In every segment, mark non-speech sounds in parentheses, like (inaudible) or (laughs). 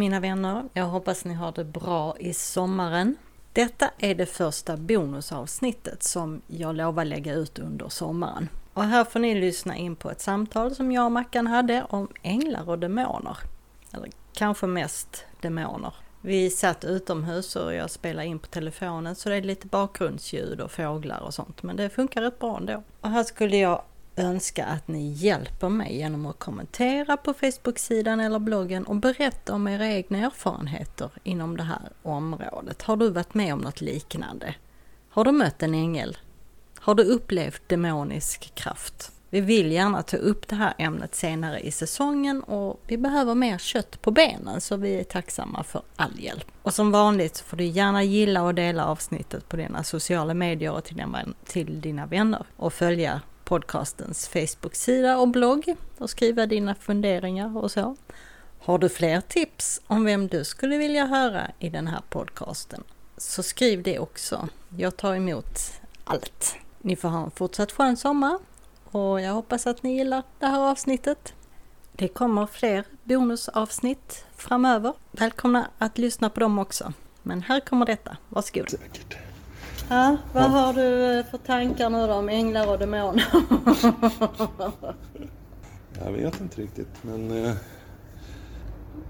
Hej mina vänner! Jag hoppas ni har det bra i sommaren. Detta är det första bonusavsnittet som jag lovar lägga ut under sommaren. Och här får ni lyssna in på ett samtal som jag och Mackan hade om änglar och demoner. Eller kanske mest demoner. Vi satt utomhus och jag spelade in på telefonen så det är lite bakgrundsljud och fåglar och sånt. Men det funkar rätt bra ändå. Och här skulle jag önska att ni hjälper mig genom att kommentera på Facebook-sidan eller bloggen och berätta om era egna erfarenheter inom det här området. Har du varit med om något liknande? Har du mött en ängel? Har du upplevt demonisk kraft? Vi vill gärna ta upp det här ämnet senare i säsongen och vi behöver mer kött på benen så vi är tacksamma för all hjälp. Och som vanligt får du gärna gilla och dela avsnittet på dina sociala medier och till dina vänner och följa podcastens Facebook-sida och blogg och skriva dina funderingar och så. Har du fler tips om vem du skulle vilja höra i den här podcasten så skriv det också. Jag tar emot allt. Ni får ha en fortsatt skön sommar och jag hoppas att ni gillar det här avsnittet. Det kommer fler bonusavsnitt framöver. Välkomna att lyssna på dem också. Men här kommer detta. Varsågod. Säkert. Ja, vad har du eh, för tankar nu då om änglar och demoner? (laughs) jag vet inte riktigt men eh,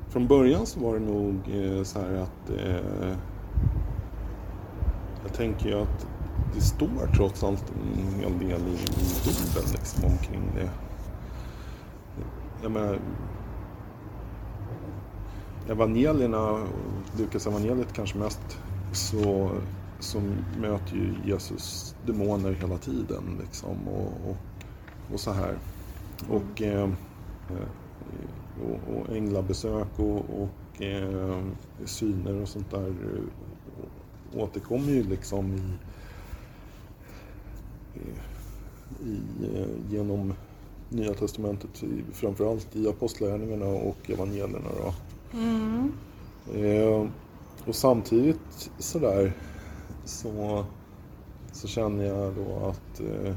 från början så var det nog eh, så här att eh, jag tänker ju att det står trots allt en hel del i, i Bibeln liksom, omkring det. Jag menar, evangelierna, Lukas evangeliet kanske mest, så så möter ju Jesus demoner hela tiden liksom och, och, och så här. Och, eh, och, och änglabesök och, och eh, syner och sånt där eh, återkommer ju liksom i, i, eh, genom Nya Testamentet, framförallt i Apostlagärningarna och evangelierna. Då. Mm. Eh, och samtidigt sådär så, så känner jag då att, eh,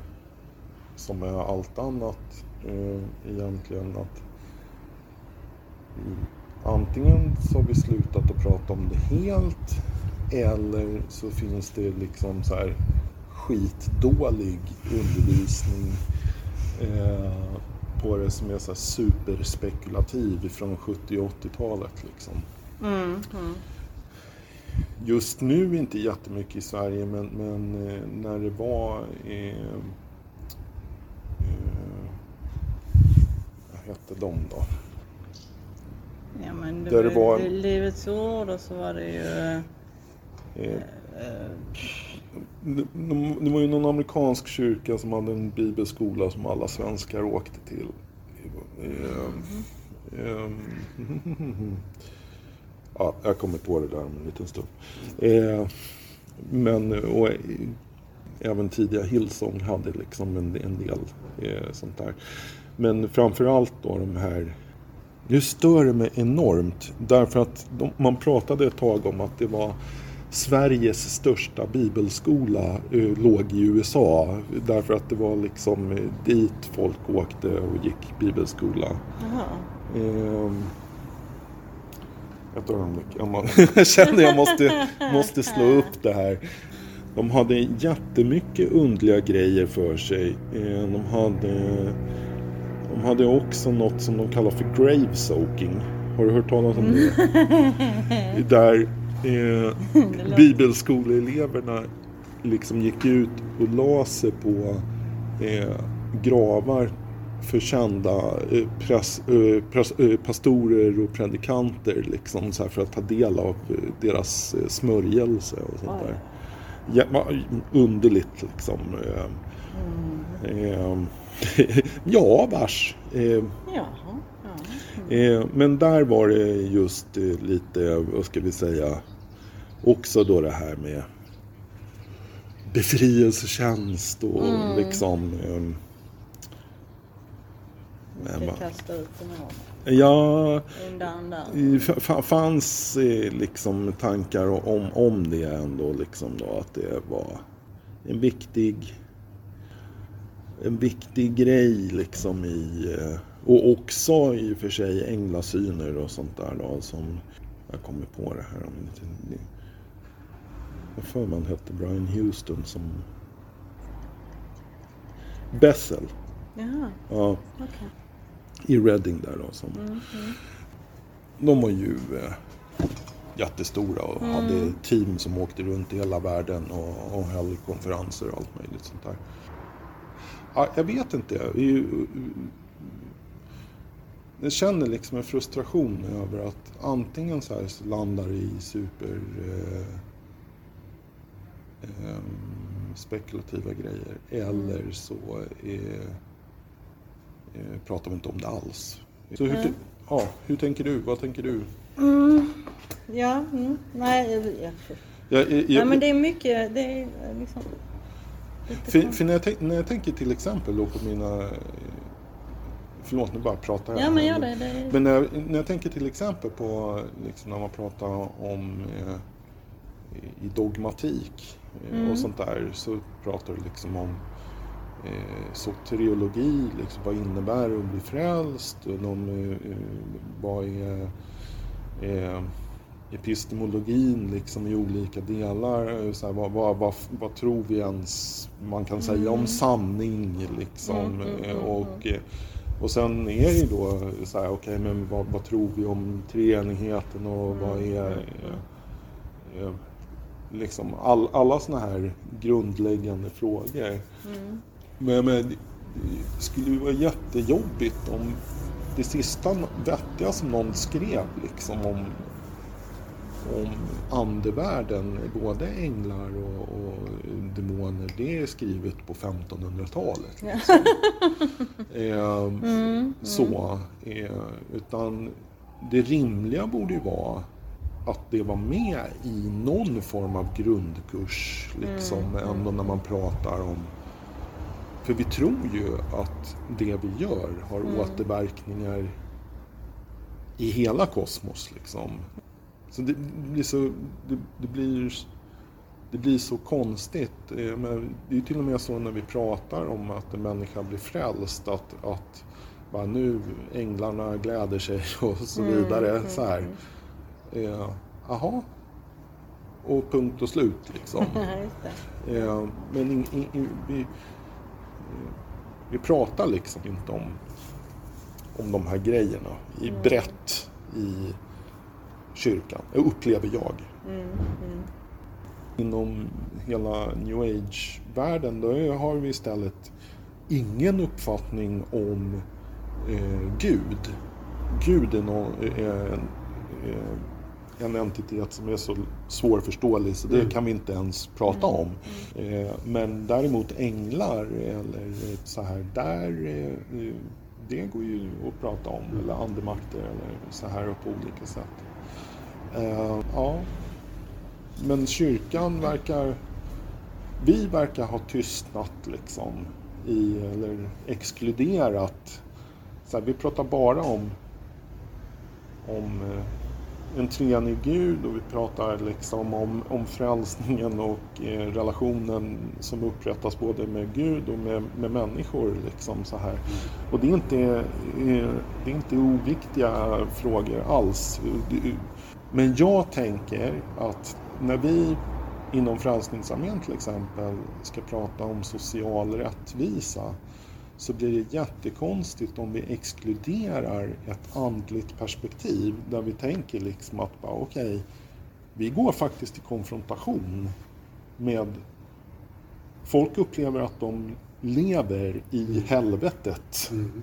som med allt annat eh, egentligen, att mm, antingen så har vi slutat att prata om det helt eller så finns det liksom så här skitdålig undervisning eh, på det som är så superspekulativ från 70 och 80-talet. Liksom. Mm, mm just nu inte jättemycket i Sverige men, men eh, när det var eh, eh, vad hette de då? Ja men det, Där var, det var Livets Ord och så var det ju eh, eh, det var ju någon amerikansk kyrka som hade en bibelskola som alla svenskar åkte till. Mm. (laughs) Ja, jag kommer på det där om en liten stund. Eh, men och, även tidiga Hillsong hade liksom en, en del eh, sånt där. Men framförallt då de här nu stör det mig enormt därför att de, man pratade ett tag om att det var Sveriges största bibelskola eh, låg i USA därför att det var liksom eh, dit folk åkte och gick bibelskola. Eh, ett ögonblick. Jag (laughs) känner jag måste, måste slå upp det här. De hade jättemycket undliga grejer för sig. Eh, de hade, de hade också något som de kallar för grave soaking. Har du hört talas om det? (laughs) Där eh, (laughs) bibelskoleeleverna liksom gick ut och la sig på eh, gravar för kända eh, pres, eh, pres, eh, pastorer och predikanter liksom, så för att ta del av deras smörjelse och sånt där. Ja, underligt liksom. Mm. (laughs) ja, vars. Ja. Mm. Men där var det just lite, vad ska vi säga, också då det här med befrielsetjänst och mm. liksom ska kasta ut demoner? Ja, det fanns liksom tankar om, om det ändå. Liksom då, att det var en viktig, en viktig grej liksom i, Och också i och för sig änglasyner och sånt där då som jag kommer på det här om lite. Jag för man hette Brian Houston som Bessel. Jaha, Ja, okej. I Reading där då. Som, Mm, mm. De var ju eh, jättestora och Mm. hade team som åkte runt i hela världen och, och höll konferenser och allt möjligt sånt där. Ja, jag vet inte. Jag, är känner liksom en frustration över att antingen så här så landar det i super eh, ehm, spekulativa grejer eller så eh, eh, pratar vi inte om det alls. Så hur, Mm. ja, hur tänker du? Vad tänker du? Mm. Ja, mm. nej, jag, jag, Jag, jag, nej, men det är mycket, det är liksom... lite för, för när, jag tänk, när jag tänker till exempel då på mina... eh, Förlåt, nu bara pratar jag. Ja, men gör det. det är... Men när jag, när jag tänker till exempel på liksom när man pratar om eh, i dogmatik eh, Mm. och sånt där så pratar du liksom om eh, soteriologi, liksom, vad innebär det att bli frälst? Och de, eh, vad är eh, epistemologin liksom i olika delar? Eh, Så här, vad, vad, vad, vad tror vi ens man kan säga om Mm. sanning liksom? Mm, mm, mm, och, eh, och sen är det ju då så här, okej men vad, vad tror vi om treenigheten och vad är eh, eh, liksom all, alla såna här grundläggande frågor. Mm. Men, men det skulle ju vara jättejobbigt om det sista vettiga som någon skrev liksom om, om andevärlden, både änglar och, och demoner, det är skrivet på 1500-talet. Ja. Liksom. (laughs) Ehm, Mm. så, eh, utan det rimliga borde ju vara att det var med i någon form av grundkurs, liksom, Mm, ändå när man pratar om... För vi tror ju att det vi gör har Mm. återverkningar i hela kosmos, liksom. Så det blir så... Det, det blir... Det blir så konstigt. Eh, Men det är till och med så när vi pratar om att en människa blir frälst att, att bara nu änglarna gläder sig (laughs) och så Mm, vidare. mm, så här. Eh, Jaha. Och punkt och slut liksom. (laughs) Eh, men in, in, in, vi, eh, vi pratar liksom inte om, om de här grejerna i Mm. brett i kyrkan, upplever jag. Mm, mm. Inom hela new age-världen då har vi istället ingen uppfattning om eh, Gud. Gud är, nå är en, eh, en entitet som är så svårförståelig så det Mm. kan vi inte ens prata om. Eh, men däremot änglar eller så här, där eh, det går ju att prata om. Eller andemakter eller så här på olika sätt. Eh, ja. Men kyrkan verkar... Vi verkar ha tystnat liksom. I, eller exkluderat. Så här, vi pratar bara om, om en treenig gud och vi pratar liksom om, om frälsningen och eh, relationen som upprättas både med Gud och med, med människor. Liksom, så här. Och det är, inte, eh, det är inte oviktiga frågor alls. Men jag tänker att när vi inom Frälsningsarmén till exempel ska prata om social rättvisa så blir det jättekonstigt om vi exkluderar ett andligt perspektiv där vi tänker liksom att bara, okej, vi går faktiskt i konfrontation med folk upplever att de lever i helvetet Mm.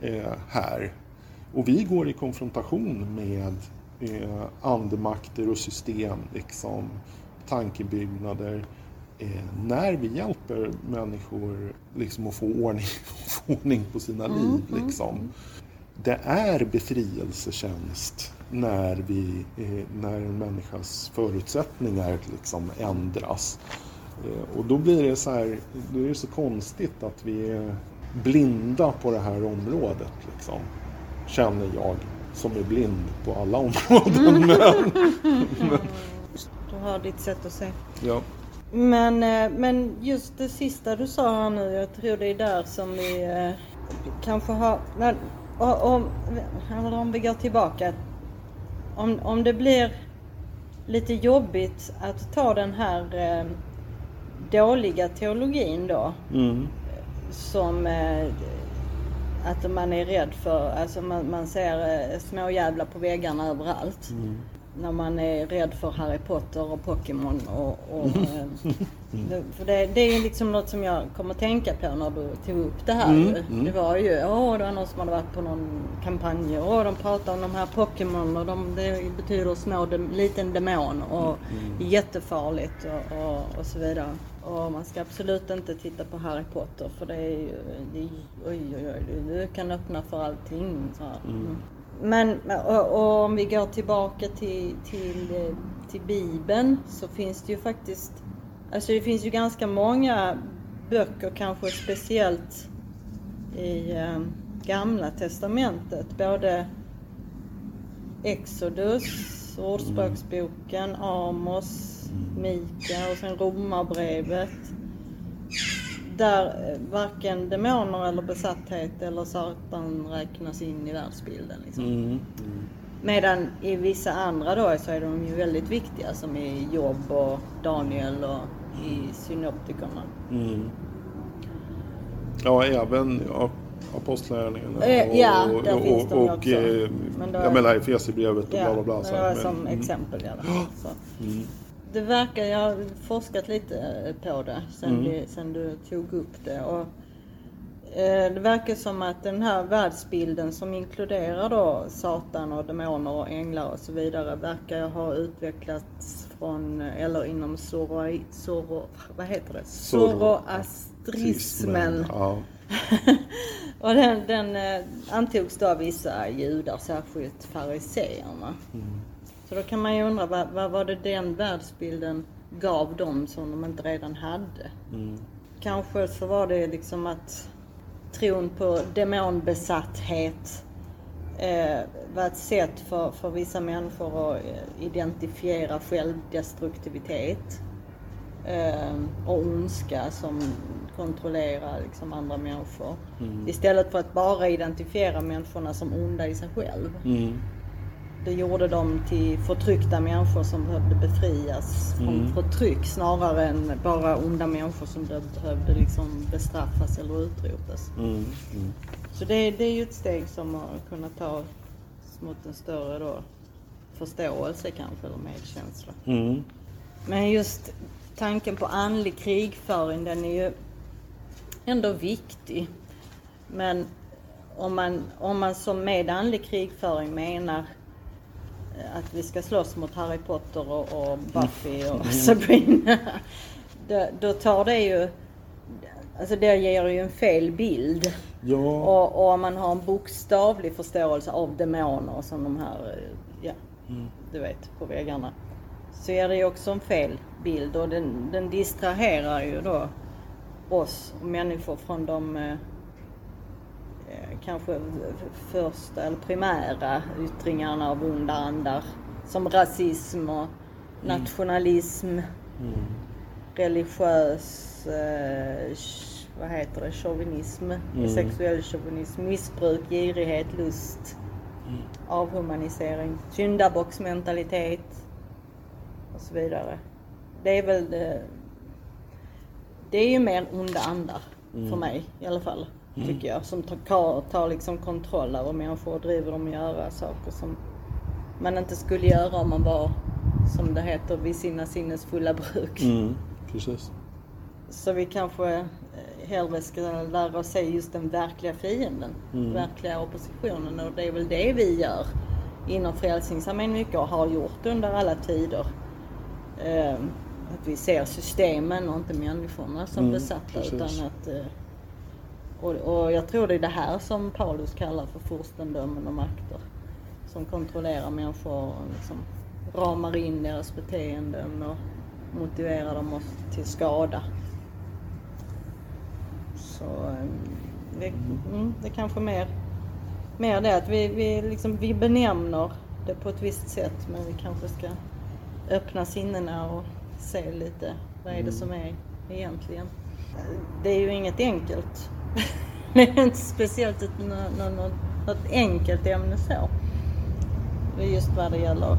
eh, här. Och vi går i konfrontation med eh, andemakter och system, liksom, tankebyggnader. Eh, när vi hjälper människor liksom, att få ordning, (laughs) få ordning på sina Mm, liv. mm, Liksom. Det är befrielsetjänst när, vi, eh, när en människas förutsättningar liksom, ändras. Eh, och då blir det så här, då är det så konstigt att vi är blinda på det här området. Liksom, känner jag som är blind på alla (laughs) områden. Men, (laughs) Du har ditt sätt att se. ja. Men, eh, men just det sista du sa här nu, jag tror det är där som vi eh, kanske har... När, om, eller om vi går tillbaka. Om, om det blir lite jobbigt att ta den här eh, dåliga teologin då. Mm. Som att man är rädd för, alltså man, man ser eh, små jävlar på väggarna överallt. Mm. När man är rädd för Harry Potter och Pokémon och, och eh, det, för det, det är liksom något som jag kommer tänka på när du tog upp det här Mm, mm. Det var ju, åh det var någon som hade varit på någon kampanj och de pratar om de här Pokémon och de, det betyder små, dem, liten demon och Mm. jättefarligt och, och, och så vidare. Och man ska absolut inte titta på Harry Potter för det är ju, det oj oj oj, det kan öppna för allting. Så. Mm. Men och, och om vi går tillbaka till, till, eh, till Bibeln så finns det ju faktiskt, alltså det finns ju ganska många böcker, kanske speciellt i eh, Gamla Testamentet, både Exodus, Ordspråksboken, Amos, Mika och sen Romarbrevet. Där eh, varken demoner eller besatthet eller Satan räknas in i världsbilden. Liksom. Mm. Mm. Medan i vissa andra då så är de ju väldigt viktiga som i Job och Daniel och i synoptikerna. Mm. Ja, även ja, Apostlagärningarna Eh, ja, och, där och, finns de och, också. eh, Men jag menar Efesierbrevet och bla bla bla. det så var som men- exempel i alla fall. Det verkar, jag har forskat lite eh, på det sen, Mm. det, sen du tog upp det. Och, eh, det verkar som att den här världsbilden som inkluderar då Satan och demoner och änglar och så vidare verkar ha utvecklats från, eller inom Zoro, Zoro, vad heter det? Zoroastrismen. Ja. (laughs) och den, den eh, antogs då av vissa judar, särskilt fariseerna. Mm. Så då kan man ju undra, vad, vad var det den världsbilden gav dem som de inte redan hade? Mm. Kanske så var det liksom att tron på demonbesatthet eh, var ett sätt för, för vissa människor att eh, identifiera självdestruktivitet eh, och ondska som kontrollerar liksom andra människor. Mm. Istället för att bara identifiera människorna som onda i sig själv. Mm. Det gjorde dem till förtryckta människor som behövde befrias från Mm. förtryck snarare än bara onda människor som be- behövde liksom bestraffas eller utrotas. Mm. Mm. Så det, det är ju ett steg som har kunnat ta mot en större då, förståelse kanske, eller medkänsla. Mm. Men just tanken på andlig krigföring, den är ju ändå viktig. Men om man, om man som med andlig krigföring menar att vi ska slåss mot Harry Potter och, och Buffy och Sabrina. (laughs) Då, då tar det ju, alltså det ger ju en fel bild. Ja. Och, och om man har en bokstavlig förståelse av demoner som de här, eh, ja, Mm. du vet, på väggarna. Så är det ju också en fel bild och den, den distraherar ju då oss människor från de eh, eh, kanske första eller primära yttringarna av onda andar. Som rasism och nationalism, Mm. religiös, eh, vad heter det, chauvinism, Mm. sexuell chauvinism, missbruk, girighet, lust, Mm. avhumanisering, syndabocksmentalitet och så vidare. Det är väl det, det är ju mer onda andar för mig i alla fall, tycker jag. Som tar, tar liksom kontroll över människor och driver dem att göra saker som man inte skulle göra om man var, som det heter, vid sina sinnes fulla bruk. Mm. Precis. Så vi kanske eh, hellre ska lära oss se just den verkliga fienden, Mm. verkliga oppositionen och det är väl det vi gör inom Frälsningsarmén mycket och har gjort under alla tider. Eh, att vi ser systemen och inte människorna som Mm, besatta precis. utan att eh, och, och jag tror det är det här som Paulus kallar för furstendömen och makter. Som kontrollerar människor och liksom ramar in deras beteenden och motiverar dem till skada. Så eh, det, mm, det är kanske mer, mer det att vi, vi, liksom, vi benämner det på ett visst sätt men vi kanske ska öppna sinnena och se lite vad är det som är egentligen. Det är ju inget enkelt. (laughs) det är inte speciellt ett, nå- nå- något ett enkelt ämne så. Just vad det gäller.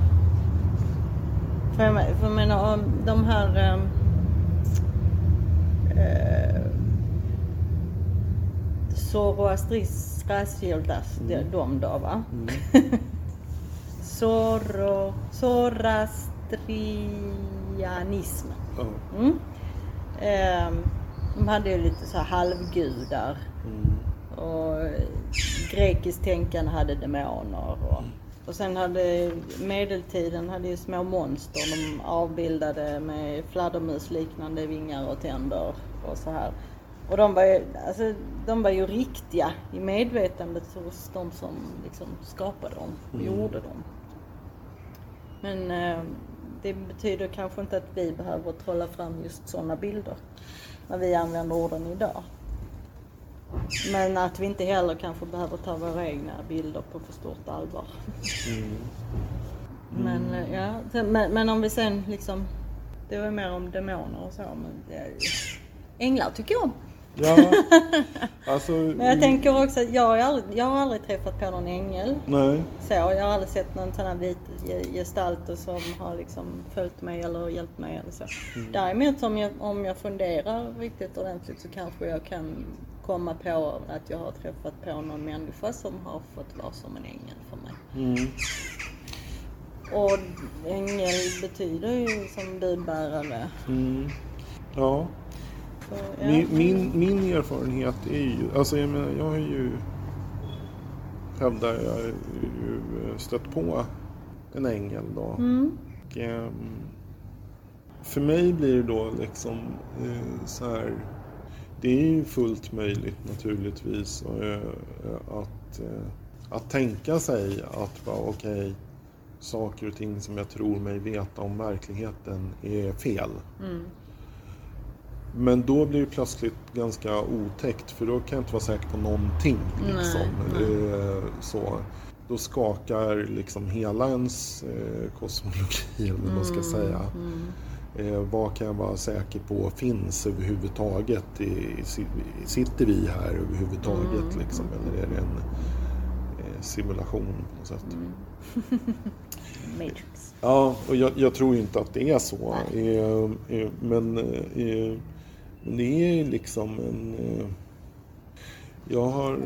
För jag, för jag menar de här eh, Zoroastris, mm. de då va? Mm. (laughs) Zoro, Zoroastrianism. Mm. Eh, de hade ju lite så halvgudar. Mm. Och grekiskt tänkande hade demoner. Och, mm. och sen hade medeltiden hade ju små monster de avbildade med fladdermusliknande vingar och tänder och så här. Och de var, ju, alltså, de var ju riktiga i medvetandet hos de som liksom skapade dem och mm. gjorde dem. Men eh, det betyder kanske inte att vi behöver trolla fram just sådana bilder när vi använder orden idag. Men att vi inte heller kanske behöver ta våra egna bilder på för stort allvar. Mm. Mm. Men, ja, men, men, om vi sen liksom, det var mer om demoner och så, men det, änglar tycker jag om. Ja, alltså, (laughs) Men jag tänker också att jag har, aldrig, jag har aldrig träffat på någon ängel. Nej. Så, jag har aldrig sett någon sån här vit gestalt som har liksom följt mig eller hjälpt mig eller så. Mm. Däremot om jag, om jag funderar riktigt ordentligt så kanske jag kan komma på att jag har träffat på någon människa som har fått vara som en ängel för mig. Mm. Och ängel betyder ju som budbärare. Mm. Ja. Så, ja. Min, min, min, erfarenhet är ju, alltså jag menar jag har ju hävdar jag ju stött på en ängel då. Mm. Och, um, för mig blir det då liksom uh, så här det är ju fullt möjligt naturligtvis uh, att, att tänka sig att okej okay, saker och ting som jag tror mig veta om verkligheten är fel. Mm. Men då blir det plötsligt ganska otäckt för då kan jag inte vara säker på någonting. Liksom. Nej, nej. Eh, så. Då skakar liksom hela ens eh, kosmologi, eller vad man ska mm, säga. Mm. Eh, vad kan jag vara säker på finns överhuvudtaget? I, sitter vi här överhuvudtaget mm. liksom? Eller är det en eh, simulation på något sätt? Mm. (laughs) Matrix. Ja, och jag, jag, tror inte att det är så. Eh, men det är liksom en... Eh, jag har...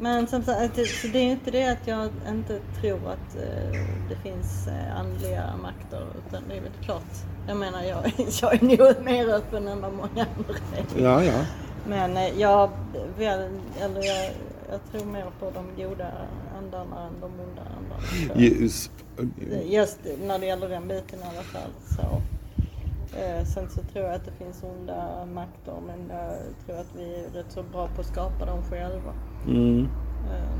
Men som sagt, det är inte det att jag inte tror att eh, det finns eh, andliga makter. Utan det är väl klart. Jag menar, jag, (laughs) jag är nog mer öppen än vad många andra är. Ja, ja. Men jag, väl, eller jag, jag tror mer på de goda andarna än de onda andarna. Just, Just när det gäller den biten i alla fall. Så. Eh, sen så tror jag att det finns onda makter men jag tror att vi är rätt så bra på att skapa dem själva. Mm. Eh,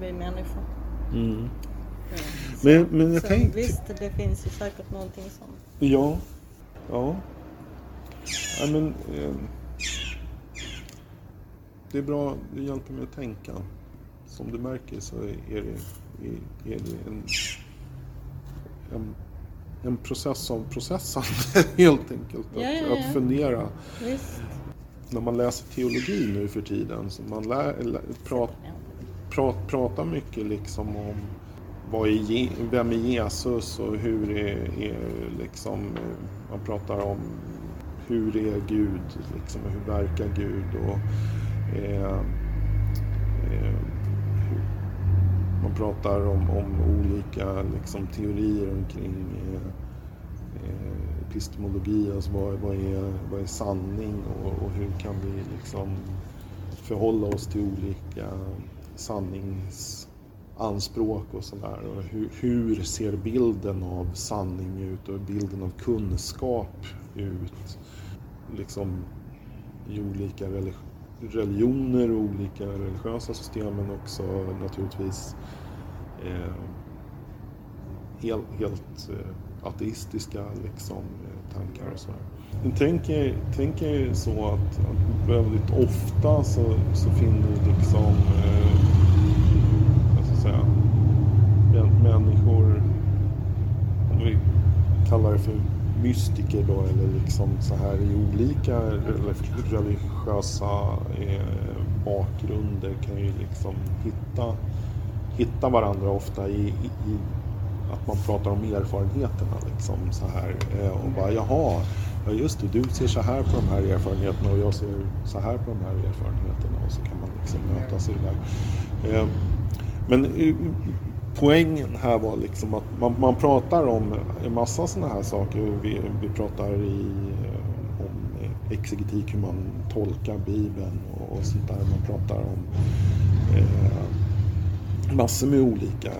vi människor. Mm. Eh, men, men jag tänkte... Visst, det finns ju säkert någonting sånt. Ja. Ja. ja men, eh, det är bra, det hjälper mig att tänka. Som du märker så är det, är, är det en, en en process av processande (laughs) helt enkelt. Att, ja, ja, ja. att fundera. Visst. När man läser teologi nu för tiden så man lär, lär, prat, prat, pratar mycket liksom om vad är, vem är Jesus och hur är, är liksom, man pratar om hur är Gud, liksom, hur verkar Gud och eh, eh, man pratar om, om olika liksom, teorier omkring eh, eh epistemologi, alltså vad, vad, är, vad är sanning och, och, hur kan vi liksom förhålla oss till olika sanningsanspråk och sådär. Och hur, hur ser bilden av sanning ut och bilden av kunskap ut? Liksom i olika religioner och olika religiösa system men också naturligtvis eh, helt, helt eh, ateistiska liksom, eh, tankar och sådär. Men tänk er så att, att väldigt ofta så, så finner vi liksom, eh, vad ska jag säga, människor, om vi kallar det för mystiker då eller liksom så här i olika religiösa eh, bakgrunder kan ju liksom hitta, hitta varandra ofta i, i, att man pratar om erfarenheterna liksom så här eh, och bara jaha, ja just det, du ser så här på de här erfarenheterna och jag ser så här på de här erfarenheterna och så kan man liksom mötas i det där. Eh, men poängen här var liksom att man, man pratar om en massa sådana här saker. Vi, vi pratar i, eh, om exegetik, hur man tolkar Bibeln och, och sånt där. Man pratar om eh, massor med olika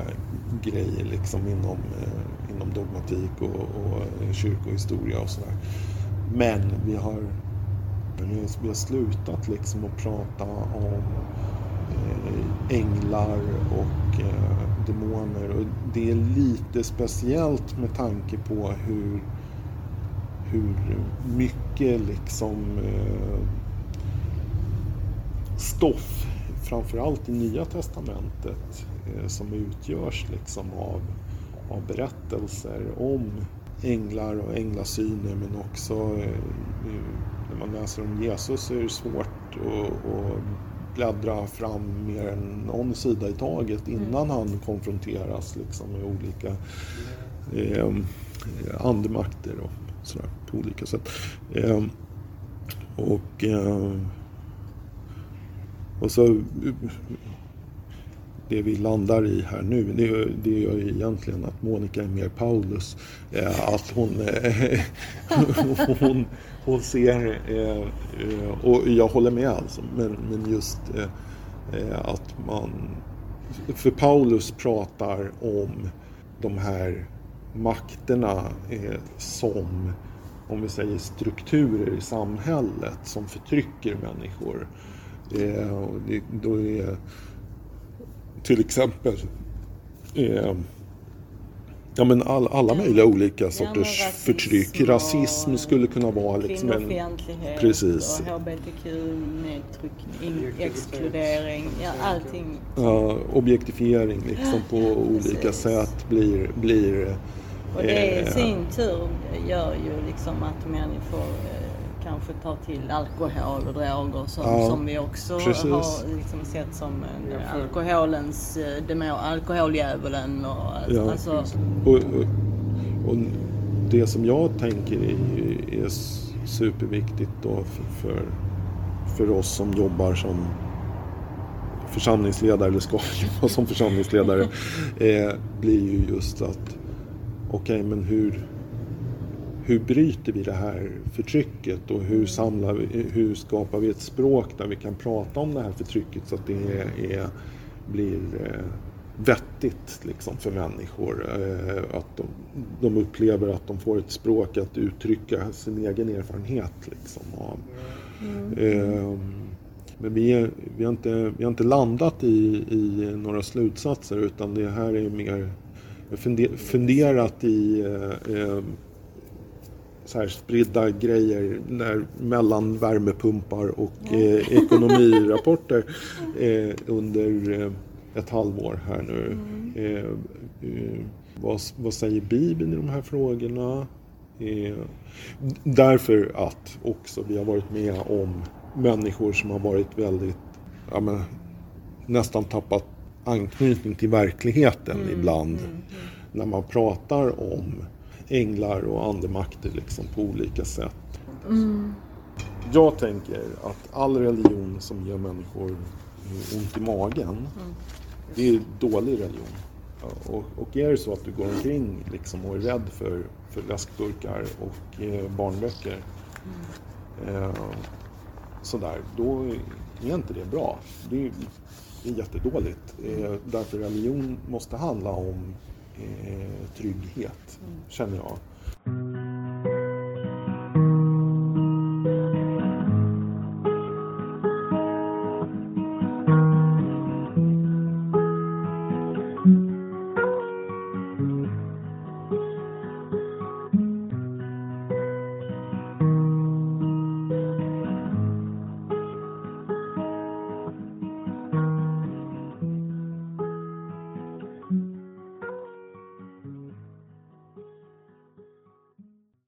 grejer liksom inom, eh, inom dogmatik och, och eh, kyrkohistoria och sådär. Men vi har, vi har slutat liksom att prata om eh, änglar och eh, demoner. Och det är lite speciellt med tanke på hur, hur mycket liksom eh, stoff, framförallt i Nya Testamentet, eh, som utgörs liksom av, av berättelser om änglar och änglasyner men också eh, när man läser om Jesus så är det svårt att bläddra fram mer än någon sida i taget innan mm. han konfronteras liksom med olika eh, andemakter och sådär på olika sätt. Eh, och, eh, och så det vi landar i här nu, det, det gör ju egentligen att Monica är mer Paulus. Eh, att hon, eh, (laughs) hon, hon ser, eh, eh, och jag håller med alltså, men, men just eh, eh, att man... För Paulus pratar om de här makterna som, om vi säger strukturer i samhället som förtrycker människor. Det, då är till exempel Ja men all, alla möjliga olika sorters ja, förtryck. Rasism skulle kunna vara liksom en... Precis. och hbtq-nedtryckning, exkludering, ja allting. Ja, objektifiering liksom på olika sätt blir... blir och det i eh, sin tur gör ju liksom att människor eh, kanske tar till alkohol och droger som, ja, som vi också precis. har liksom sett som alkoholens eh, demo, alkoholdjävulen. Och, ja, alltså. och, och, och, det som jag tänker är, är superviktigt då för, för, för oss som jobbar som församlingsledare eller ska (laughs) jobba som församlingsledare (laughs) eh, blir ju just att okej okay, men hur hur bryter vi det här förtrycket och hur, samlar vi, hur skapar vi ett språk där vi kan prata om det här förtrycket så att det är, är blir eh, vettigt liksom, för människor. Eh, att de, de, upplever att de får ett språk att uttrycka sin egen erfarenhet. Liksom, av. Mm. Eh, men vi, är, vi, har inte, vi har inte landat i, i några slutsatser utan det här är mer funderat i eh, så här spridda grejer när, mellan värmepumpar och eh, ekonomirapporter eh, under eh, ett halvår här nu. Mm. Eh, eh, vad, vad, säger Bibeln i de här frågorna? Eh, därför att också vi har varit med om människor som har varit väldigt, ja, men, nästan tappat anknytning till verkligheten mm. ibland. Mm. mm. När man pratar om änglar och andemakter liksom på olika sätt. Mm. Jag tänker att all religion som ger människor ont i magen, mm. det är dålig religion. Och, och, är det så att du går omkring liksom och är rädd för, för läskburkar och eh, barnböcker mm. eh, sådär, då är inte det bra. Det är, det är jättedåligt. Eh, därför religion måste handla om Eh, trygghet, mm. känner jag.